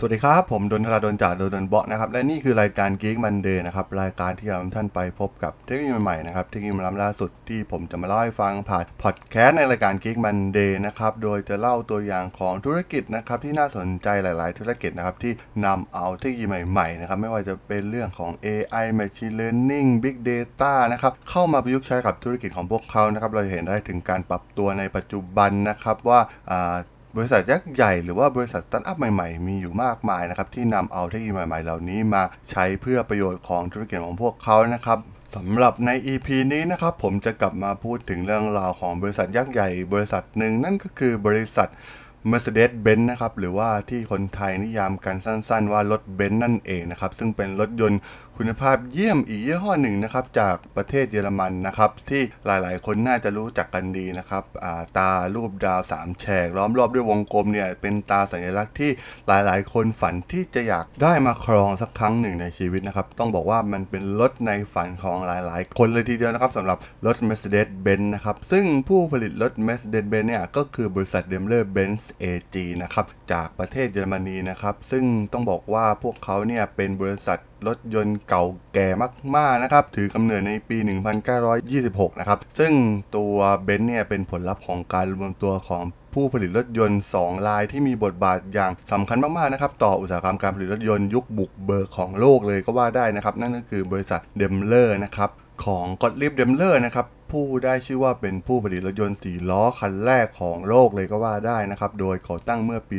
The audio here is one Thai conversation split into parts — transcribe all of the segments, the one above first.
สวัสดีครับ ผมดนทราดนจากดนดนเบาะนะครับ และนี่คือรายการ Geek Monday นะครับ รายการที่เราท่านไปพบกับเทคโนโลยีใหม่ๆนะครับ เทคโนโลยีล้ำล่าสุดที่ผมจะมาเล่าให้ฟังผ่านพอดแคสต์ในรายการ Geek Monday นะครับ โดยจะเล่าตัวอย่างของธุรกิจนะครับที่น่าสนใจหลาย ๆ ธุรกิจนะครับที่นำเอาเทคโนโลยีใหม่ ๆ นะครับ ไม่ว่าจะเป็นเรื่องของ AI Machine Learning Big Data นะครับ เข้ามาประยุกต์ใช้กับธุรกิจของพวกเขานะครับ เราจะเห็นได้ถึงการปรับตัวในปัจจุบันนะครับว่า บริษัทยักษ์ใหญ่หรือว่าบริษัทสตาร์ทอัพใหม่ๆ มีอยู่มากมายนะครับที่นำเอาเทคโนโลยีใหม่ๆ เหล่านี้มาใช้เพื่อประโยชน์ของธุรกิจของพวกเขานะครับสำหรับใน EP นี้นะครับผมจะกลับมาพูดถึงเรื่องราวของบริษัทยักษ์ใหญ่ บริษัทหนึ่งนั่นก็คือบริษัท Mercedes-Benz นะครับหรือว่าที่คนไทยนิยามกันสั้นๆว่ารถเบนซ์นั่นเองนะครับซึ่งเป็นรถยนต์ คุณภาพเยี่ยมอีกยี่ห้อหนึ่งนะครับจากประเทศเยอรมันนะครับที่หลายๆ คนน่าจะรู้จักกันดีนะครับาตารูปดาวสามแฉกล้อมรอบด้วยวงกลมเนี่ยเป็นตาสัญลักษณ์ที่หลายๆ คนฝันที่จะอยากได้มาครองสักครั้งหนึ่งในชีวิตนะครับต้องบอกว่ามันเป็นรถในฝันของหลายๆ คนเลยทีเดียวนะครับสำหรับรถ Mercedes-Benz นะครับซึ่งผู้ผลิตรถ Mercedes-Benz เนี่ยก็คือบริษัท Daimler-Benz AG นะครับจากประเทศเยอรมนีนะครับซึ่งต้องบอกว่าพวกเขาเนี่ยเป็นบริษัทรถยนต์เก่าแก่มาก ๆ นะครับ ถือกำเนิดในปี 1926 นะครับ ซึ่งตัวเบนซ์เนี่ยเป็นผลลัพธ์ของการรวมตัวของผู้ผลิตรถยนต์ 2 รายที่มีบทบาทอย่างสำคัญมาก ๆ นะครับ ต่ออุตสาหกรรมการผลิตรถยนต์ยุคบุกเบิกของโลกเลยก็ว่าได้นะครับ นั่นก็คือบริษัทเดมเลอร์นะครับของกอตลีบเดมเลอร์นะครับ ผู้ได้ชื่อว่าเป็นผู้ผลิตรถยนต์สี่ล้อคันแรกของโลกเลยก็ว่าได้นะครับ โดยก่อตั้งเมื่อปี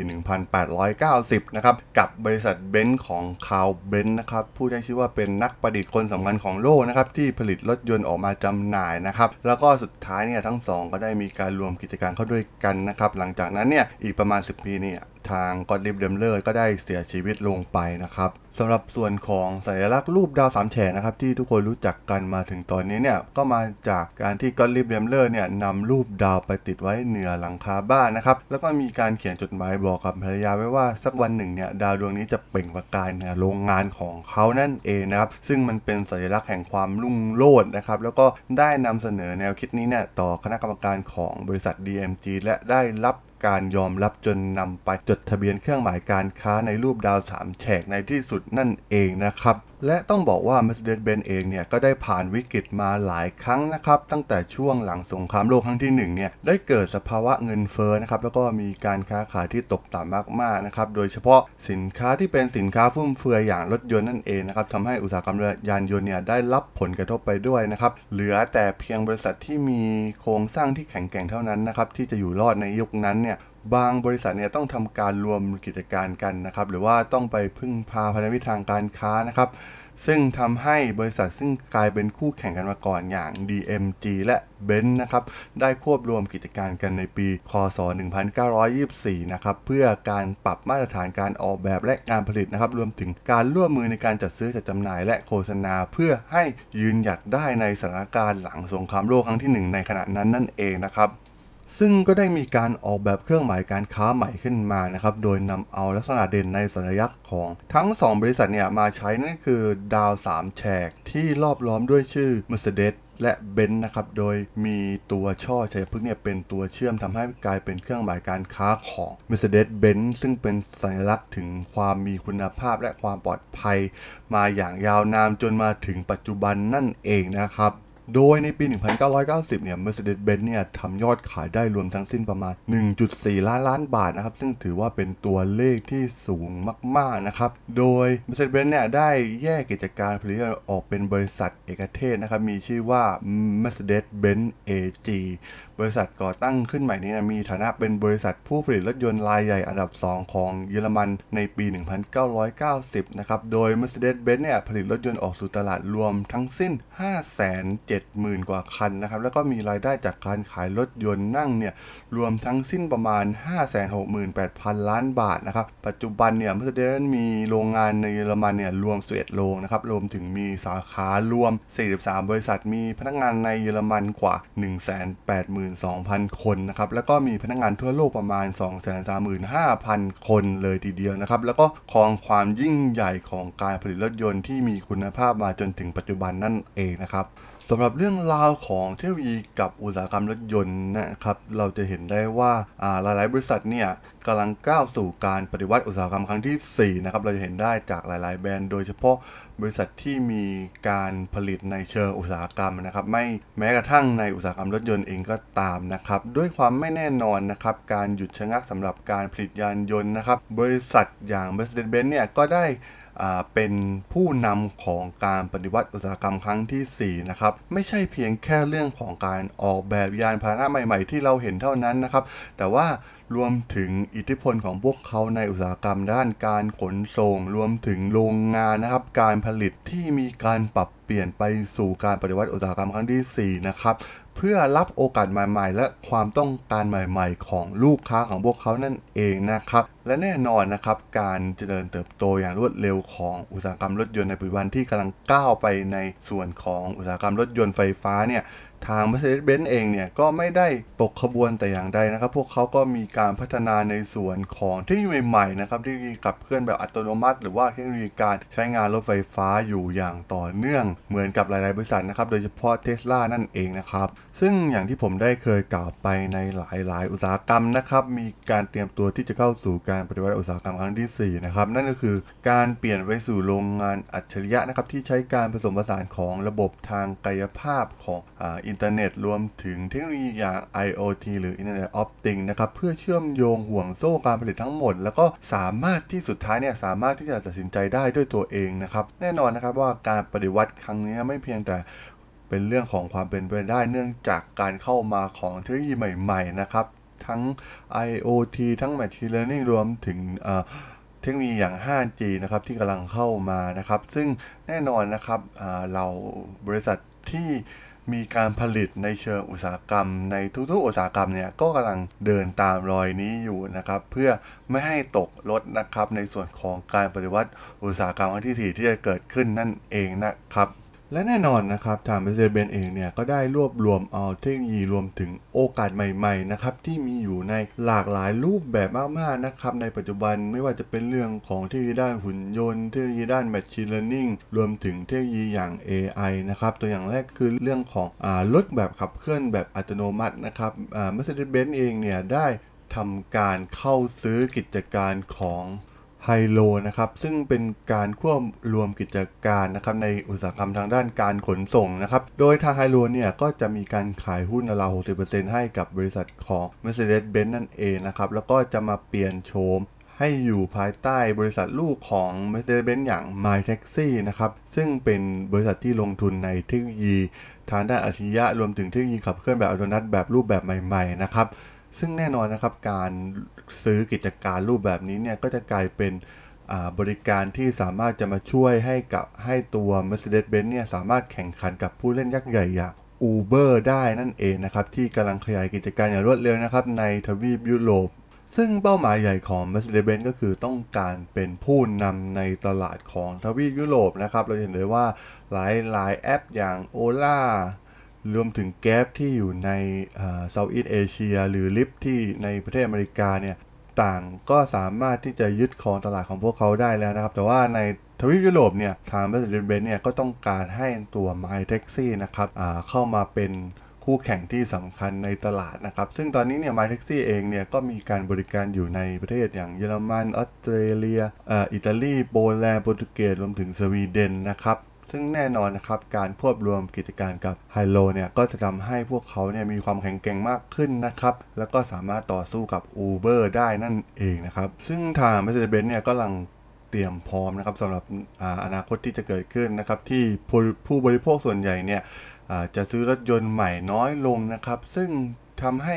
1890 นะครับ กับบริษัทเบนซ์ของคาร์ลเบนซ์นะครับ ผู้ได้ชื่อว่าเป็นนักประดิษฐ์คนสำคัญของโลกนะครับ ที่ผลิตรถยนต์ออกมาจำหน่ายนะครับ แล้วก็สุดท้ายเนี่ยทั้งสองก็ได้มีการรวมกิจการเข้าด้วยกันนะครับ หลังจากนั้นเนี่ยอีกประมาณ 10 ปีเนี่ยทางกอตลีบเดมเลอร์ก็ได้เสียชีวิตลงไปนะครับสำหรับส่วนของสัญลักษณ์รูปดาวสามแฉกนะครับที่ทุกคนรู้จักกันมาถึงตอนนี้เนี่ยก็มาจากการที่กอตลีบเดมเลอร์เนี่ยนำรูปดาวไปติดไว้เหนือหลังคาบ้านนะครับ แล้วก็มีการเขียนจดหมายบอกกับภรรยาไว้ว่าสักวันหนึ่งเนี่ยดาวดวงนี้จะเปล่งประกายเหนือโรงงานของเขานั่นเองนะครับ ซึ่งมันเป็นสัญลักษณ์แห่งความรุ่งโรจน์นะครับ แล้วก็ได้นำเสนอแนวคิดนี้เนี่ยต่อคณะกรรมการของบริษัท DMG และได้รับการยอมรับจนนำไปจดทะเบียนเครื่องหมายการค้าในรูปดาวสามแฉกในที่สุดนั่นเองนะครับ และต้องบอกว่า Mercedes-Benz เองเนี่ยก็ได้ผ่านวิกฤตมาหลายครั้งนะครับ ตั้งแต่ช่วงหลังสงครามโลกครั้งที่1เนี่ยได้เกิดสภาวะเงินเฟ้อนะครับแล้วก็มีการค้าขายที่ตกต่ำมากๆนะครับโดยเฉพาะสินค้าที่เป็นสินค้าฟุ่มเฟือยอย่างรถยนต์นั่นเองนะครับทำให้อุตสาหกรรมยานยนต์เนี่ยได้รับผลกระทบไปด้วยนะครับเหลือแต่เพียงบริษัทที่มีโครงสร้างที่แข็งแกร่งเท่านั้นนะครับที่จะอยู่รอดในยุคนั้นเนี่ย บางบริษัทเนี่ยต้องทำการรวมกิจการกันนะครับ หรือว่าต้องไปพึ่งพาพันธมิตรทางการค้านะครับ ซึ่งทำให้บริษัทซึ่งกลายเป็นคู่แข่งกันมาก่อนอย่าง DMG และ Benz นะครับ ได้ควบรวมกิจการกันในปี คศ 1924 นะครับ เพื่อการปรับมาตรฐานการออกแบบและการผลิตนะครับ รวมถึงการร่วมมือในการจัดซื้อจัดจำหน่ายและโฆษณา เพื่อให้ยืนหยัดได้ในสถานการณ์หลังสงครามโลกครั้งที่หนึ่งในขณะนั้นนั่นเองนะครับ ซึ่งก็ได้มีการออกแบบเครื่องหมายการค้าใหม่ขึ้นมานะครับ โดยนำเอาลักษณะเด่นในสัญลักษณ์ของทั้ง 2 บริษัทเนี่ยมาใช้นั่นคือดาว 3 แฉก ที่รอบล้อมด้วยชื่อ Mercedes และเบนซ์นะครับ โดยมีตัวช่อชัยพฤกษ์เนี่ยเป็นตัวเชื่อมทำให้กลายเป็นเครื่องหมายการค้าของ Mercedes-Benz ซึ่งเป็นสัญลักษณ์ถึงความมีคุณภาพและความปลอดภัย มาอย่างยาวนานจนมาถึงปัจจุบันนั่นเองนะครับ โดยในปี 1990 เนี่ย Mercedes-Benz เนี่ยทำยอดขายได้รวมทั้งสิ้นประมาณ 1.4 ล้านล้านบาทนะครับ ซึ่งถือว่าเป็นตัวเลขที่สูงมาก ๆ นะครับ โดย Mercedes-Benz เนี่ยได้แยกกิจการผลิตออกเป็นบริษัทเอกเทศนะครับ มีชื่อว่า Mercedes-Benz AG บริษัทก่อตั้งขึ้นใหม่นี้นะมีฐานะเป็นบริษัทผู้ผลิตรถยนต์รายใหญ่อันดับ 2 ของเยอรมันในปี 1990 นะครับ โดย Mercedes-Benz เนี่ยผลิตรถยนต์ออกสู่ตลาดรวมทั้งสิ้น 570,000 กว่าคันนะครับ แล้วก็มีรายได้จากการขายรถยนต์นั่งเนี่ยรวมทั้งสิ้นประมาณ 568,000 ล้านบาทนะครับ ปัจจุบันเนี่ย Mercedes มีโรงงานในเยอรมันเนี่ยรวม11โรงนะครับ รวมถึงมีสาขารวม 43 บริษัท มีพนักงานในเยอรมันกว่า 180,000 12,000 คนนะครับ แล้วก็มีพนักงานทั่วโลกประมาณ 235,000 คนเลยทีเดียวนะครับ แล้วก็ครองความยิ่งใหญ่ของการผลิตรถยนต์ที่มีคุณภาพมาจนถึงปัจจุบันนั่นเองนะครับ สำหรับเรื่องราวของเทคโนโลยีกับอุตสาหกรรมรถยนต์นะครับ เราจะเห็นได้ว่าอ่าหลายๆ บริษัทเนี่ยกำลังก้าวสู่การปฏิวัติอุตสาหกรรมครั้งที่ 4 นะครับ เราจะเห็นได้จากหลาย ๆ แบรนด์ โดยเฉพาะบริษัทที่มีการผลิตในเชิงอุตสาหกรรมนะครับ ไม่แม้กระทั่งในอุตสาหกรรมรถยนต์เองก็ตามนะครับ ด้วยความไม่แน่นอนนะครับ การหยุดชะงักสำหรับการผลิตยานยนต์นะครับ บริษัทอย่าง Mercedes-Benz เนี่ยก็ได้ เป็นผู้นำของการปฏิวัติอุตสาหกรรมครั้งที่ 4 นะครับ ไม่ใช่เพียงแค่เรื่องของการออกแบบยานพาหนะใหม่ๆ ที่เราเห็นเท่านั้นนะครับ แต่ว่ารวมถึงอิทธิพลของพวกเขาในอุตสาหกรรมด้านการขนส่ง รวมถึงโรงงานนะครับ การผลิตที่มีการปรับเปลี่ยนไปสู่การปฏิวัติอุตสาหกรรมครั้งที่ 4 นะครับ เพื่อรับโอกาสใหม่ๆ และความต้องการใหม่ๆ ของลูกค้าของพวกเขานั่นเองนะครับ และแน่นอนนะครับ การเจริญเติบโตอย่างรวดเร็วของอุตสาหกรรมรถยนต์ในปัจจุบันที่กำลังก้าวไปในส่วนของอุตสาหกรรมรถยนต์ไฟฟ้าเนี่ย ทาง Mercedes-Benz เองเนี่ยก็ไม่ได้ตกขบวนแต่อย่างใดนะครับ พวกเขาก็มีการพัฒนาในส่วนของเทคโนโลยีใหม่ๆนะครับที่ขับเคลื่อนแบบอัตโนมัติ หรือว่าเทคโนโลยีการใช้งานรถไฟฟ้าอยู่อย่างต่อเนื่อง เหมือนกับหลาย ๆ บริษัทนะครับ โดยเฉพาะเทสลานั่นเองนะครับ ซึ่งอย่างที่ผมได้เคยกล่าวไปในหลาย ๆ อุตสาหกรรมนะครับ มีการเตรียมตัวที่จะเข้าสู่การปฏิวัติอุตสาหกรรมครั้งที่ 4 นะครับ นั่นก็คือการเปลี่ยนไปสู่โรงงานอัจฉริยะนะครับที่ใช้การผสมผสานของระบบทางกายภาพของอาอินเทอร์เน็ตรวมถึงเทคโนโลยีอย่าง IoT หรือ Internet of Things นะครับเพื่อเชื่อมโยงห่วงโซ่การผลิตทั้งหมด แล้วก็สามารถที่สุดท้ายเนี่ยสามารถที่จะตัดสินใจได้ด้วยตัวเองนะครับแน่นอนนะครับว่าการปฏิวัติครั้งนี้ไม่เพียงแต่เป็นเรื่องของความเป็นไปได้เนื่องจากการเข้ามาของเทคโนโลยีใหม่ ๆ นะครับ ทั้ง IoT ทั้ง Machine Learning รวมถึงเทคโนโลยีอย่าง 5G นะครับที่กำลังเข้ามานะครับ ซึ่งแน่นอนนะครับเราบริษัทที่ มีการผลิตในเชิงอุตสาหกรรม ในทุกๆอุตสาหกรรมเนี่ยก็กำลังเดินตามรอยนี้อยู่นะครับ เพื่อไม่ให้ตกลดนะครับในส่วนของการปฏิวัติอุตสาหกรรมครั้งที่ 4 ที่จะเกิดขึ้นนั่นเองนะครับ และแน่นอนนะครับทาง Mercedes-Benz เองเนี่ยก็ได้รวบรวมเอาเทคโนโลยีรวมถึงโอกาสใหม่ๆนะครับที่มีอยู่ในหลากหลายรูปแบบมากๆนะครับในปัจจุบันไม่ว่าจะเป็นเรื่องของเทคโนโลยีด้านหุ่นยนต์เทคโนโลยีด้าน Machine Learning รวมถึงเทคโนโลยีอย่าง AI นะครับตัวอย่างแรกคือเรื่องของอรถแบบขับเคลื่อนแบบอัตโนมัตินะครับอ่า Mercedes-Benz เองเนี่ยได้ทำการเข้าซื้อกิจการของ ไฮโลนะครับซึ่งเป็นการควบรวมกิจการนะครับในอุตสาหกรรมทางด้านการขนส่งนะครับโดยทางไฮโลเนี่ยก็จะมีการขายหุ้นราว60%ให้กับบริษัทของ Mercedes-Benz นั่นเองนะครับแล้วก็จะมาเปลี่ยนโฉมให้อยู่ภายใต้บริษัทลูกของ Mercedes-Benz อย่าง My Taxi นะครับซึ่งเป็นบริษัทที่ลงทุนในเทคโนโลยี ทางด้านอัจฉริยะรวมถึงเทคโนโลยีขับเคลื่อนแบบอัตโนมัติแบบรูปแบบใหม่ๆนะครับ ซึ่งแน่นอนนะครับการซื้อกิจการรูปแบบนี้เนี่ยก็จะกลายเป็นบริการที่สามารถจะมาช่วยให้กับให้ตัว Mercedes-Benz เนี่ยสามารถแข่งขันกับผู้เล่นยักษ์ใหญ่อย่าง Uber ได้นั่นเองนะครับที่กำลังขยายกิจการอย่างรวดเร็วนะครับในทวีปยุโรป ซึ่งเป้าหมายใหญ่ของ Mercedes-Benz ก็คือต้องการเป็นผู้นำในตลาดของทวีปยุโรปนะครับเราเห็นเลยว่าหลายหลายแอปอย่าง Ola รวมถึงแก๊ปที่อยู่ในเซาท์อีสเอเชียหรือลิฟที่ในประเทศอเมริกาเนี่ยต่างก็สามารถที่จะยึดครองตลาดของพวกเขาได้แล้วนะครับ แต่ว่าในทวีปยุโรปเนี่ยทาง Mercedes-Benz เนี่ยก็ต้องการให้ตัว My Taxi นะครับเข้ามาเป็นคู่แข่งที่สำคัญในตลาดนะครับ ซึ่งตอนนี้เนี่ย My Taxi เองเนี่ยก็มีการบริการอยู่ในประเทศอย่างเยอรมันออสเตรเลียอิตาลีโปแลนด์โปรตุเกสรวมถึงสวีเดนนะครับ ซึ่งแน่นอนนะครับการควบรวมกิจการกับไฮโลเนี่ยก็จะทำให้พวกเขาเนี่ยมีความแข็งแกร่งมากขึ้นนะครับแล้วก็สามารถต่อสู้กับ Uber ได้นั่นเองนะครับซึ่งทาง Mercedes-Benz เนี่ยก็กำลังเตรียมพร้อมนะครับสำหรับออนาคตที่จะเกิดขึ้นนะครับที่ผู้บริโภคส่วนใหญ่เนี่ยจะซื้อรถยนต์ใหม่น้อยลงนะครับ ซึ่งทำให้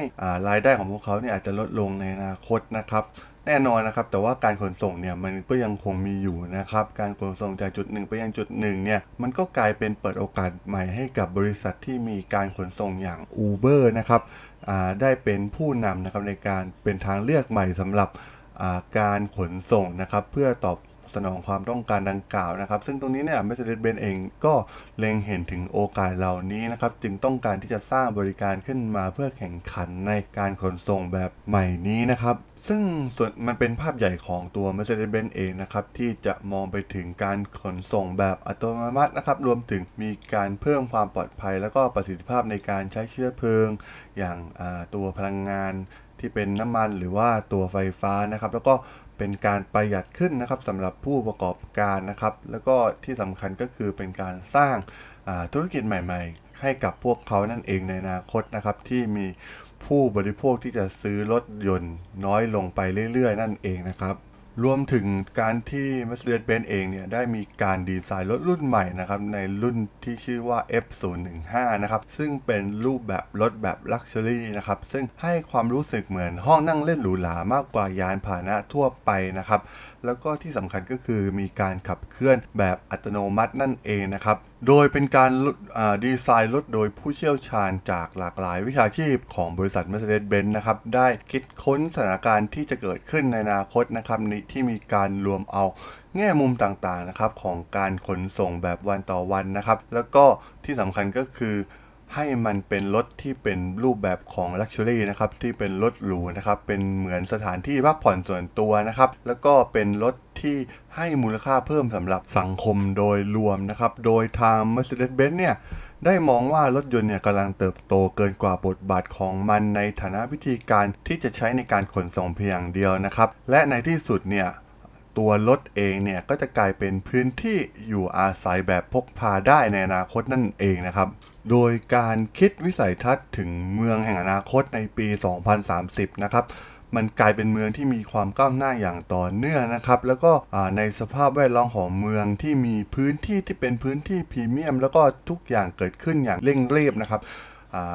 รายได้ของพวกเขาเนี่ยอาจจะลดลงในอนาคตนะครับ แน่นอนนะครับ แต่ว่าการขนส่งเนี่ยมันก็ยังคงมีอยู่นะครับ การขนส่งจากจุดหนึ่งไปยังจุดหนึ่งเนี่ยมันก็กลายเป็นเปิดโอกาสใหม่ให้กับบริษัทที่มีการขนส่งอย่าง Uber นะครับได้เป็นผู้นำนะครับในการเป็นทางเลือกใหม่สำหรับการขนส่งนะครับ เพื่อตอบ สนองความต้องการดังกล่าวนะครับ ซึ่งตรงนี้เนี่ย Mercedes-Benz เองก็เล็งเห็นถึงโอกาสเหล่านี้นะครับ จึงต้องการที่จะสร้างบริการขึ้นมาเพื่อแข่งขันในการขนส่งแบบใหม่นี้นะครับซึ่งส่วนมันเป็นภาพใหญ่ของตัว Mercedes-Benz เองนะครับที่จะมองไปถึงการขนส่งแบบอัตโนมัตินะครับรวมถึงมีการเพิ่มความปลอดภัย แล้วก็ประสิทธิภาพในการใช้เชื้อเพลิง อย่างตัวพลังงานที่เป็นน้ำมันหรือว่าตัวไฟฟ้านะครับ แล้วก็ เป็นการประหยัดขึ้นนะครับสำหรับผู้ประกอบการนะครับ แล้วก็ที่สำคัญก็คือเป็นการสร้างธุรกิจใหม่ ๆ ให้กับพวกเขานั่นเองในอนาคตนะครับ ที่มีผู้บริโภคที่จะซื้อรถยนต์น้อยลงไปเรื่อย ๆ นั่นเองนะครับ รวมถึงการที่ Mercedes-Benz เองเนี่ยได้มีการดีไซน์รถรุ่นใหม่นะครับในรุ่นที่ชื่อว่า F015 นะครับซึ่งเป็นรูปแบบรถแบบ Luxury นะครับซึ่งให้ความรู้สึกเหมือนห้องนั่งเล่นหรูหรามากกว่ายานพาหนะทั่วไปนะครับแล้วก็ที่สำคัญก็คือมีการขับเคลื่อนแบบอัตโนมัตินั่นเองนะครับ โดยเป็นการดีไซน์รถโดยผู้เชี่ยวชาญจากหลากหลายวิชาชีพของบริษัท Mercedes-Benz นะครับ ได้คิดค้นสถานการณ์ที่จะเกิดขึ้นในอนาคตนะครับที่มีการรวมเอาแง่มุมต่างๆนะครับของการขนส่งแบบวันต่อวันนะครับ แล้วก็ที่สำคัญก็คือ ให้มันเป็นรถที่เป็นรูปแบบของ Luxury นะครับ ที่เป็นรถหรูนะครับ เป็นเหมือนสถานที่พักผ่อนส่วนตัวนะครับ แล้วก็เป็นรถที่ให้มูลค่าเพิ่มสำหรับสังคมโดยรวมนะครับ โดยทาง Mercedes-Benz เนี่ยได้มองว่ารถยนต์เนี่ยกำลังเติบโตเกินกว่าบทบาทของมันในฐานะวิธีการที่จะใช้ในการขนส่งเพียงอย่างเดียวนะครับ และในที่สุดเนี่ยตัวรถเองเนี่ยก็จะกลายเป็นพื้นที่อยู่อาศัยแบบพกพาได้ในอนาคตนั่นเองนะครับ โดยการคิดวิสัยทัศน์ถึงเมืองแห่งอนาคตในปี 2030 นะครับ มันกลายเป็นเมืองที่มีความก้าวหน้าอย่างต่อเนื่องนะครับ แล้วก็ในสภาพแวดล้อมของเมืองที่มีพื้นที่ที่เป็นพื้นที่พรีเมียม แล้วก็ทุกอย่างเกิดขึ้นอย่างเร่งรีบนะครับ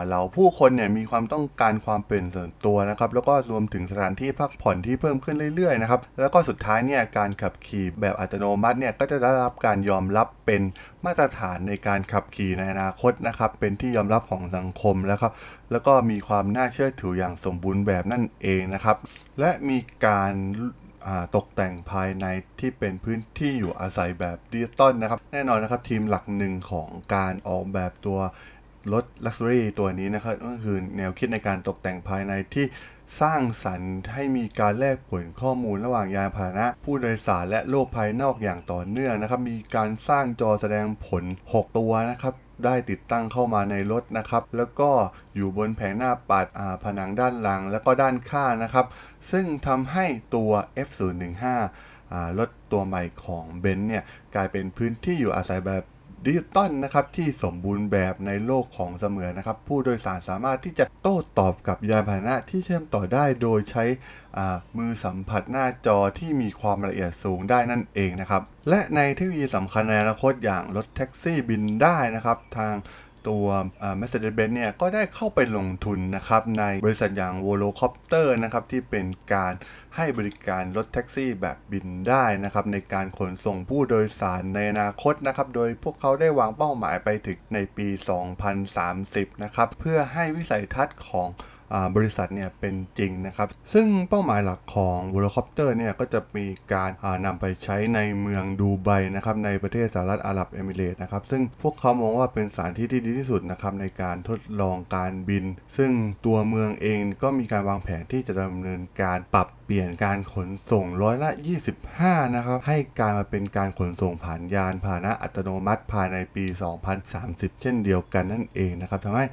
เหล่าผู้คนเนี่ยมีความต้องการความเป็นส่วนตัวนะครับแล้วก็รวมถึงสถานที่พักผ่อนที่เพิ่มขึ้นเรื่อยๆนะครับแล้วก็สุดท้ายเนี่ยการขับขี่แบบอัตโนมัติเนี่ยก็จะได้รับการยอมรับเป็นมาตรฐานในการขับขี่ในอนาคตนะครับเป็นที่ยอมรับของสังคมแล้วครับแล้วก็มีความน่าเชื่อถืออย่างสมบูรณ์แบบนั่นเองนะครับและมีการตกแต่งภายในที่เป็นพื้นที่อยู่อาศัยแบบดิจิตอลนะครับ แน่นอนนะครับทีมหลักหนึ่งของการออกแบบตัว รถ Luxury ตัวนี้นะครับก็คือแนวคิดในการตกแต่งภายในที่สร้างสรรค์ให้มีการแลกเปลี่ยนข้อมูลระหว่างยานพาหนะ ผู้โดยสารและโลกภายนอกอย่างต่อเนื่องนะครับ มีการสร้างจอแสดงผล 6 ตัวนะครับได้ติดตั้งเข้ามาในรถนะครับ แล้วก็อยู่บนแผงหน้าปัดผนังด้านหลัง แล้วก็ด้านข้างนะครับ ซึ่งทำให้ตัว F015 รถตัวใหม่ของเบนซ์เนี่ยกลายเป็นพื้นที่อยู่อาศัยแบบ ดิจิตอลนะครับที่สมบูรณ์แบบในโลกของเสมือนนะครับ ผู้โดยสารสามารถที่จะโต้ตอบกับยานพาหนะที่เชื่อมต่อได้โดยใช้มือสัมผัสหน้าจอที่มีความละเอียดสูงได้นั่นเองนะครับ และในเทคโนโลยีสำคัญในอนาคตอย่างรถแท็กซี่บินได้นะครับ ทาง ตัวอ่า Mercedes-Benz เนี่ยก็ได้เข้าไปลงทุนนะครับในบริษัทอย่าง Volocopter นะครับที่เป็นการให้บริการรถแท็กซี่แบบบินได้นะครับในการขนส่งผู้โดยสารในอนาคตนะครับโดยพวกเขาได้วางเป้าหมายไปถึงในปี 2030 นะครับเพื่อให้วิสัยทัศน์ของ บริษัทเนี่ยเป็นจริงนะครับ ซึ่งเป้าหมายหลักของ v o l o c o p t e r เนี่ยก็จะมีการานำไปใช้ในเมืองดูไบนะครับในประเทศสหรัฐอาหรับเอมิเรต์นะครับซึ่งพวกเขามองว่าเป็นสถานที่ที่ดีที่สุดนะครับในการทดลองการบิน ซึ่งตัวเมืองเองก็มีการวางแผนที่จะดำเนินการปรับเปลี่ยนการขนส่งร้อยละ 25 นะครับให้การมาเป็นการขนส่งผ่านยานพาหนะอัตโนมัติภายในปี 2030 เช่นเดียวกันนั่นเองนะครับทำให้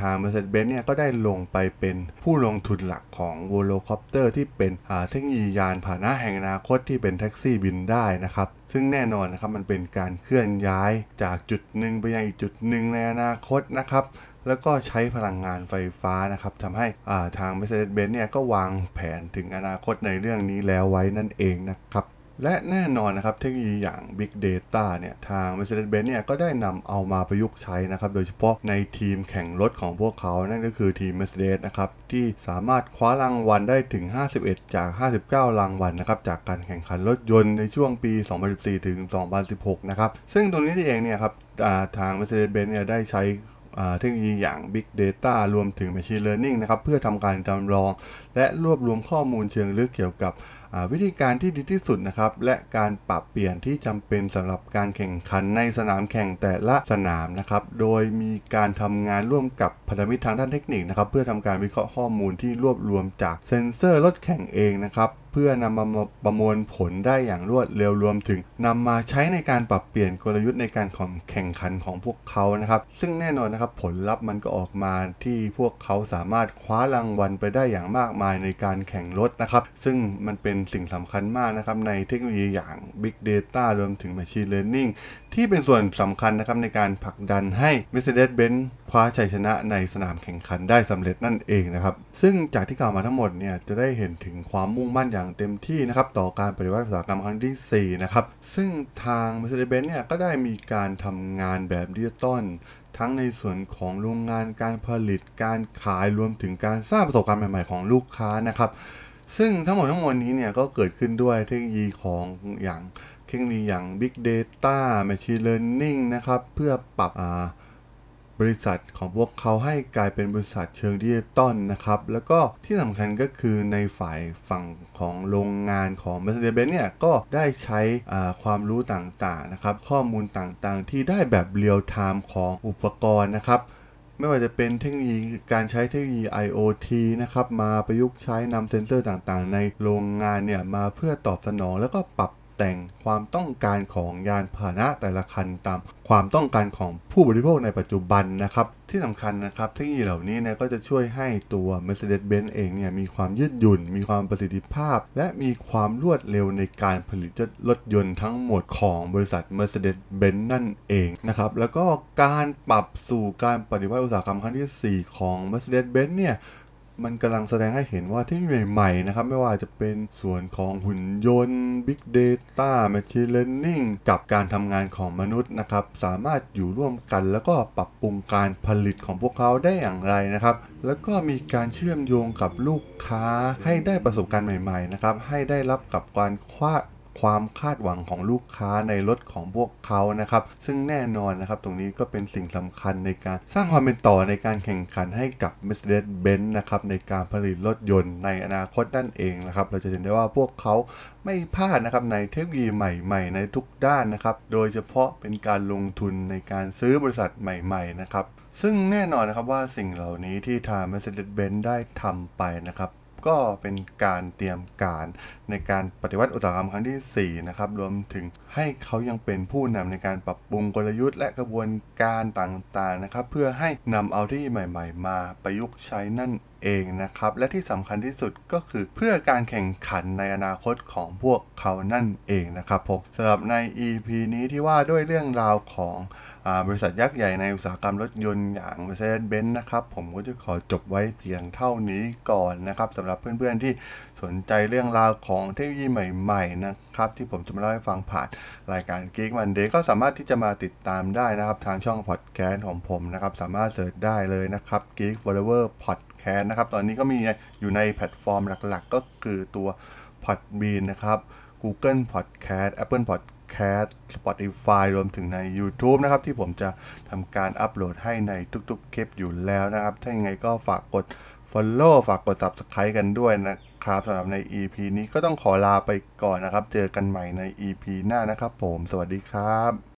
ทาง Mercedes-Benz เนี่ยก็ได้ลงไปเป็นผู้ลงทุนหลักของ Volocopter ที่เป็นเทคโนโลยียานพาหนะแห่งอนาคตที่เป็นแท็กซี่บินได้นะครับ ซึ่งแน่นอนนะครับมันเป็นการเคลื่อนย้ายจากจุดหนึ่งไปยังอีกจุดหนึ่งในอนาคตนะครับแล้วก็ใช้พลังงานไฟฟ้านะครับทำให้าทาง Mercedes-Benz เนี่ยก็วางแผนถึงอนาคตในเรื่องนี้แล้วไว้นั่นเองนะครับ และแน่นอนนะครับเทคโนโลยีอย่าง Big Data เนี่ยทาง Mercedes-Benz เนี่ยก็ได้นำเอามาประยุกต์ใช้นะครับ โดยเฉพาะในทีมแข่งรถของพวกเขา นั่นก็คือทีม Mercedes นะครับ ที่สามารถคว้ารางวัลได้ถึง 51 จาก 59 รางวัลนะครับ จากการแข่งขันรถยนต์ในช่วงปี 2014 ถึง 2016 นะครับ ซึ่งตรงนี้เองเนี่ยครับาทาง Mercedes-Benz เนี่ยได้ใช้เทคโนโลยีอย่าง Big Data รวมถึง Machine Learning นะครับเพื่อทำการจำลอง และรวบรวมข้อมูลเชิงลึกเกี่ยวกับ วิธีการที่ดีที่สุดนะครับ และการปรับเปลี่ยนที่จำเป็นสำหรับการแข่งขันในสนามแข่งแต่ละสนามนะครับ โดยมีการทำงานร่วมกับพันธมิตรทางด้านเทคนิคนะครับ เพื่อทำการวิเคราะห์ข้อมูลที่รวบรวมจากเซ็นเซอร์รถแข่งเองนะครับเพื่อนำมาประมวลผลได้อย่างรวดเร็วรวมถึงนำมาใช้ในการปรับเปลี่ยนกลยุทธ์ในการแข่งขันของพวกเขานะครับ ซึ่งแน่นอนนะครับผลลัพธ์มันก็ออกมาที่พวกเขาสามารถคว้ารางวัลไปได้อย่างมากมายในการแข่งรถนะครับ ซึ่งมันเป็นสิ่งสำคัญมากนะครับในเทคโนโลยีอย่าง Big Data รวมถึง Machine Learning ที่เป็นส่วนสำคัญนะครับในการผลักดันให้ Mercedes-Benz คว้าชัยชนะในสนามแข่งขันได้สำเร็จนั่นเองนะครับ ซึ่งจากที่กล่าวมาทั้งหมดเนี่ยจะได้เห็นถึงความมุ่งมั่นอย่างเต็มที่นะครับต่อการปฏิวัติอุตสาหกรรมครั้งทีสี่4 นะครับ ซึ่งทาง Mercedes-Benz เนี่ยก็ได้มีการทำงานแบบดิจิตอลทั้งในส่วนของโรงงานการผลิตการขายรวมถึงการสร้างประสบการณ์ใหม่ ๆ ของลูกค้านะครับ ซึ่งทั้งหมดทั้งมวลนี้เนี่ยก็เกิดขึ้นด้วยเทคโนโลยีของอย่างเทคโนโลยีอย่าง Big Data Machine Learning นะครับ เพื่อปรับบริษัทของพวกเขาให้กลายเป็นบริษัทเชิงดิจิตอลนะครับ แล้วก็ที่สำคัญก็คือในฝ่ายฝั่งของโรงงานของ Mercedes-Benz เนี่ยก็ได้ใช้ความรู้ต่างๆนะครับ ข้อมูลต่างๆ ที่ได้แบบเรียลไทม์ของอุปกรณ์นะครับ ไม่ว่าจะเป็นเทคโนโลยีการใช้เทคโนโลยี IoT นะครับมาประยุกต์ใช้นำเซ็นเซอร์ต่างๆ ในโรงงานเนี่ยมาเพื่อตอบสนองแล้วก็ปรับ แต่งความต้องการของยานพาหนะแต่ละคันตามความต้องการของผู้บริโภคในปัจจุบันนะครับ ที่สำคัญนะครับเทคโนโลยีเหล่านี้เนี่ยก็จะช่วยให้ตัว Mercedes-Benz เองเนี่ยมีความยืดหยุ่น มีความประสิทธิภาพ และมีความรวดเร็วในการผลิตรถยนต์ทั้งหมดของบริษัท Mercedes-Benz นั่นเองนะครับแล้วก็การปรับสู่การปฏิวัติอุตสาหกรรมครั้งที่ 4 ของ Mercedes-Benz เนี่ย มันกำลังแสดงให้เห็นว่าเทคโนโลยีใหม่ๆนะครับ ไม่ว่าจะเป็นส่วนของหุ่นยนต์ Big Data Machine Learning กับการทำงานของมนุษย์นะครับ สามารถอยู่ร่วมกัน แล้วก็ปรับปรุงการผลิตของพวกเขาได้อย่างไรนะครับ แล้วก็มีการเชื่อมโยงกับลูกค้าให้ได้ประสบการณ์ใหม่ ๆ นะครับ ให้ได้รับกับการคว้า ความคาดหวังของลูกค้าในรถของพวกเขานะครับ ซึ่งแน่นอนนะครับ ตรงนี้ก็เป็นสิ่งสำคัญในการสร้างความเป็นต่อในการแข่งขันให้กับ Mercedes-Benz นะครับในการผลิตรถยนต์ในอนาคตนั่นเองนะครับ เราจะเห็นได้ว่าพวกเขาไม่พลาดนะครับในเทคโนโลยีใหม่ๆ ในทุกด้านนะครับ โดยเฉพาะเป็นการลงทุนในการซื้อบริษัทใหม่ๆนะครับซึ่งแน่นอนนะครับว่าสิ่งเหล่านี้ที่ทาง Mercedes-Benz ได้ทำไปนะครับ ก็เป็นการเตรียมการในการปฏิวัติอุตสาหกรรมครั้งที่4นะครับรวมถึง ให้เขายังเป็นผู้นำในการปรับปรุงกลยุทธ์และกระบวนการต่างๆนะครับ เพื่อให้นำเอาที่ใหม่ ๆ มาประยุกต์ใช้นั่นเองนะครับ และที่สำคัญที่สุดก็คือเพื่อการแข่งขันในอนาคตของพวกเขานั่นเองนะครับผมสำหรับใน EP นี้ที่ว่าด้วยเรื่องราวของอบริษัทยักษ์ใหญ่ในอุตสาหกรรมรถยนต์อย่าง Mercedes-Benz นะครับ ผมก็จะขอจบไว้เพียงเท่านี้ก่อนนะครับสำหรับเพื่อนๆที่ สนใจเรื่องราวของเทคโนโลยีใหม่ๆนะครับที่ผมจะมาเล่าให้ฟังผ่านรายการ Geek Monday ก็สามารถที่จะมาติดตามได้นะครับ ทางช่องพอดแคสต์ของผมนะครับ สามารถเสิร์ชได้เลยนะครับ Geek Forever Podcast นะครับ ตอนนี้ก็มีอยู่ในแพลตฟอร์มหลักๆ ก็คือตัว Podbean นะครับ Google Podcast Apple Podcast Spotify รวมถึงใน YouTube นะครับ ที่ผมจะทำการอัปโหลดให้ในทุกๆ คลิปอยู่แล้วนะครับ ถ้าอยังไงก็ฝากกด Follow ฝากกด Subscribe กันด้วยนะครับสำหรับใน EP นี้ก็ต้องขอลาไปก่อนนะครับ เจอกันใหม่ใน EP หน้านะครับผม สวัสดีครับ